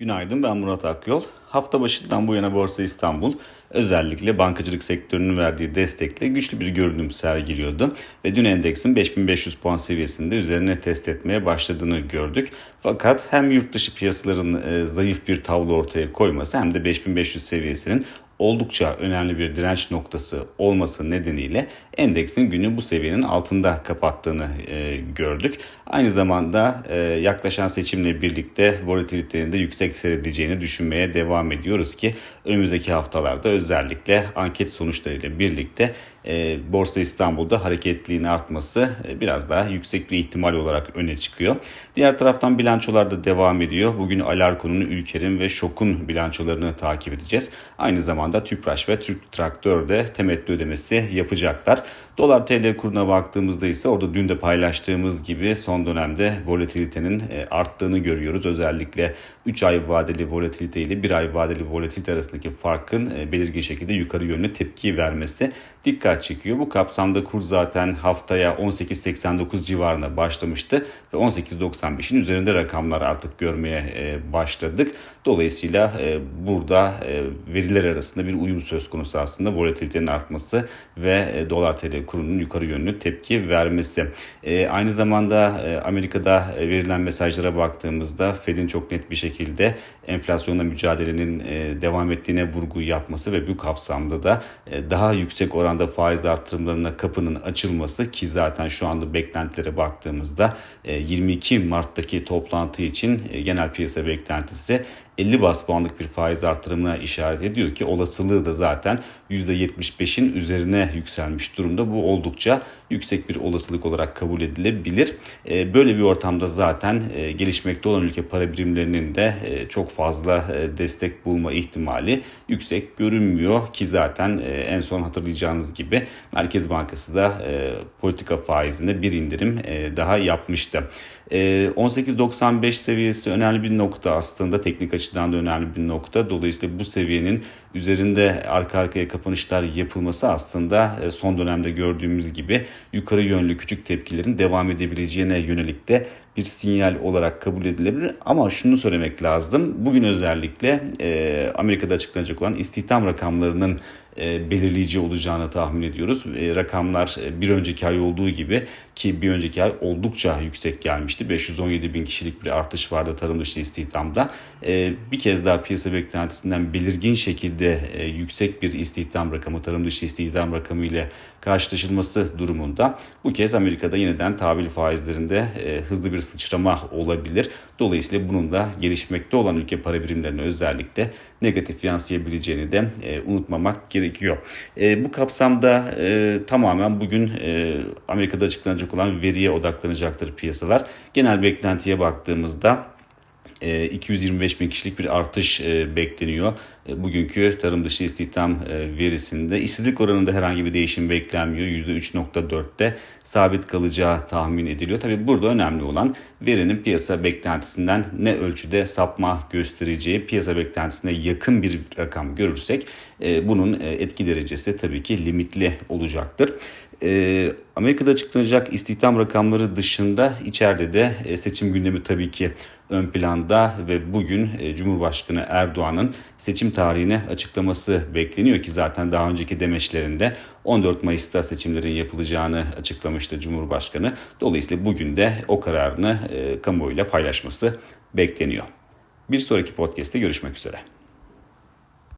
Günaydın ben Murat Akyol. Hafta başından bu yana Borsa İstanbul özellikle bankacılık sektörünün verdiği destekle güçlü bir görünüm sergiliyordu. Ve dün endeksin 5500 puan seviyesinde üzerine test etmeye başladığını gördük. Fakat hem yurt dışı piyasaların e, zayıf bir tablo ortaya koyması hem de 5500 seviyesinin oldukça önemli bir direnç noktası olması nedeniyle endeksin günü bu seviyenin altında kapattığını e, gördük. Aynı zamanda e, yaklaşan seçimle birlikte volatilitenin de yüksek seyredeceğini düşünmeye devam ediyoruz ki önümüzdeki haftalarda özellikle anket sonuçlarıyla birlikte e, Borsa İstanbul'da hareketliliğin artması e, biraz daha yüksek bir ihtimal olarak öne çıkıyor. Diğer taraftan bilançolar da devam ediyor. Bugün Alarko'nun, Ülker'in ve Şok'un bilançolarını takip edeceğiz. Aynı zamanda Tüpraş ve Türk Traktör de temettü ödemesi yapacaklar. Dolar TL kuruna baktığımızda ise orada dün de paylaştığımız gibi son dönemde volatilitenin e, arttığını görüyoruz. Özellikle 3 ay vadeli volatilite ile 1 ay vadeli volatilite arasındaki farkın e, belirgin şekilde yukarı yönlü tepki vermesi dikkat çekiyor. Bu kapsamda kur zaten haftaya 18.89 civarına başlamıştı ve 18.95'in üzerinde rakamlar artık görmeye e, başladık. Dolayısıyla burada veriler arasında bir uyum söz konusu aslında volatilitenin artması ve dolar TL kurunun yukarı yönlü tepki vermesi. E, aynı zamanda e, Amerika'da e, verilen mesajlara baktığımızda Fed'in çok net bir şekilde enflasyonla mücadelenin e, devam ettiğine vurgu yapması ve bu kapsamda da e, daha yüksek oranda faiz artırımlarına kapının açılması ki zaten şu anda beklentilere baktığımızda e, 22 Mart'taki toplantı için e, genel piyasa beklentisi 50 bas puanlık bir faiz artırımına işaret ediyor ki olasılığı da zaten %75'in üzerine yükselmiş durumda. Bu oldukça yüksek bir olasılık olarak kabul edilebilir. E, böyle bir ortamda zaten e, gelişmekte olan ülke para birimlerinin de e, çok fazla destek bulma ihtimali yüksek görünmüyor ki zaten en son hatırlayacağınız gibi Merkez Bankası da politika faizinde bir indirim daha yapmıştı. 18.95 seviyesi önemli bir nokta aslında teknik açıdan da önemli bir nokta. Dolayısıyla bu seviyenin üzerinde arka arkaya kapanışlar yapılması aslında son dönemde gördüğümüz gibi yukarı yönlü küçük tepkilerin devam edebileceğine yönelik de bir sinyal olarak kabul edilebilir. Ama şunu söylemek lazım. Bugün özellikle e, Amerika'da açıklanacak olan istihdam rakamlarının e, belirleyici olacağını tahmin ediyoruz. E, rakamlar e, bir önceki ay olduğu gibi ki bir önceki ay oldukça yüksek gelmişti. 517 bin kişilik bir artış vardı tarım dışı istihdamda. E, bir kez daha piyasa beklentisinden belirgin şekilde e, yüksek bir istihdam rakamı, tarım dışı istihdam rakamı ile karşılaşılması durumunda bu kez Amerika'da yeniden tahvil faizlerinde e, hızlı bir sıçrama olabilir. Dolayısıyla bunun da gelişmekte olan ülke para birimlerine özellikle negatif yansıyabileceğini de e, unutmamak gerekiyor. E, bu kapsamda e, tamamen bugün e, Amerika'da açıklanacak olan veriye odaklanacaktır piyasalar. Genel beklentiye baktığımızda 225 e, bin kişilik bir artış e, bekleniyor. E, bugünkü tarım dışı istihdam verisinde işsizlik oranında herhangi bir değişim beklenmiyor. %3.4'te sabit kalacağı tahmin ediliyor. Tabi burada önemli olan verinin piyasa beklentisinden ne ölçüde sapma göstereceği, piyasa beklentisine yakın bir rakam görürsek bunun etki derecesi tabii ki limitli olacaktır e, Amerika'da açıklanacak istihdam rakamları dışında içeride de e, seçim gündemi tabii ki ön planda ve bugün e, Cumhurbaşkanı Erdoğan'ın seçim tarihini açıklaması bekleniyor ki zaten daha önceki demeçlerinde 14 Mayıs'ta seçimlerin yapılacağını açıklamıştı Cumhurbaşkanı. Dolayısıyla bugün de o kararını e, kamuoyuyla paylaşması bekleniyor. Bir sonraki podcast'te görüşmek üzere.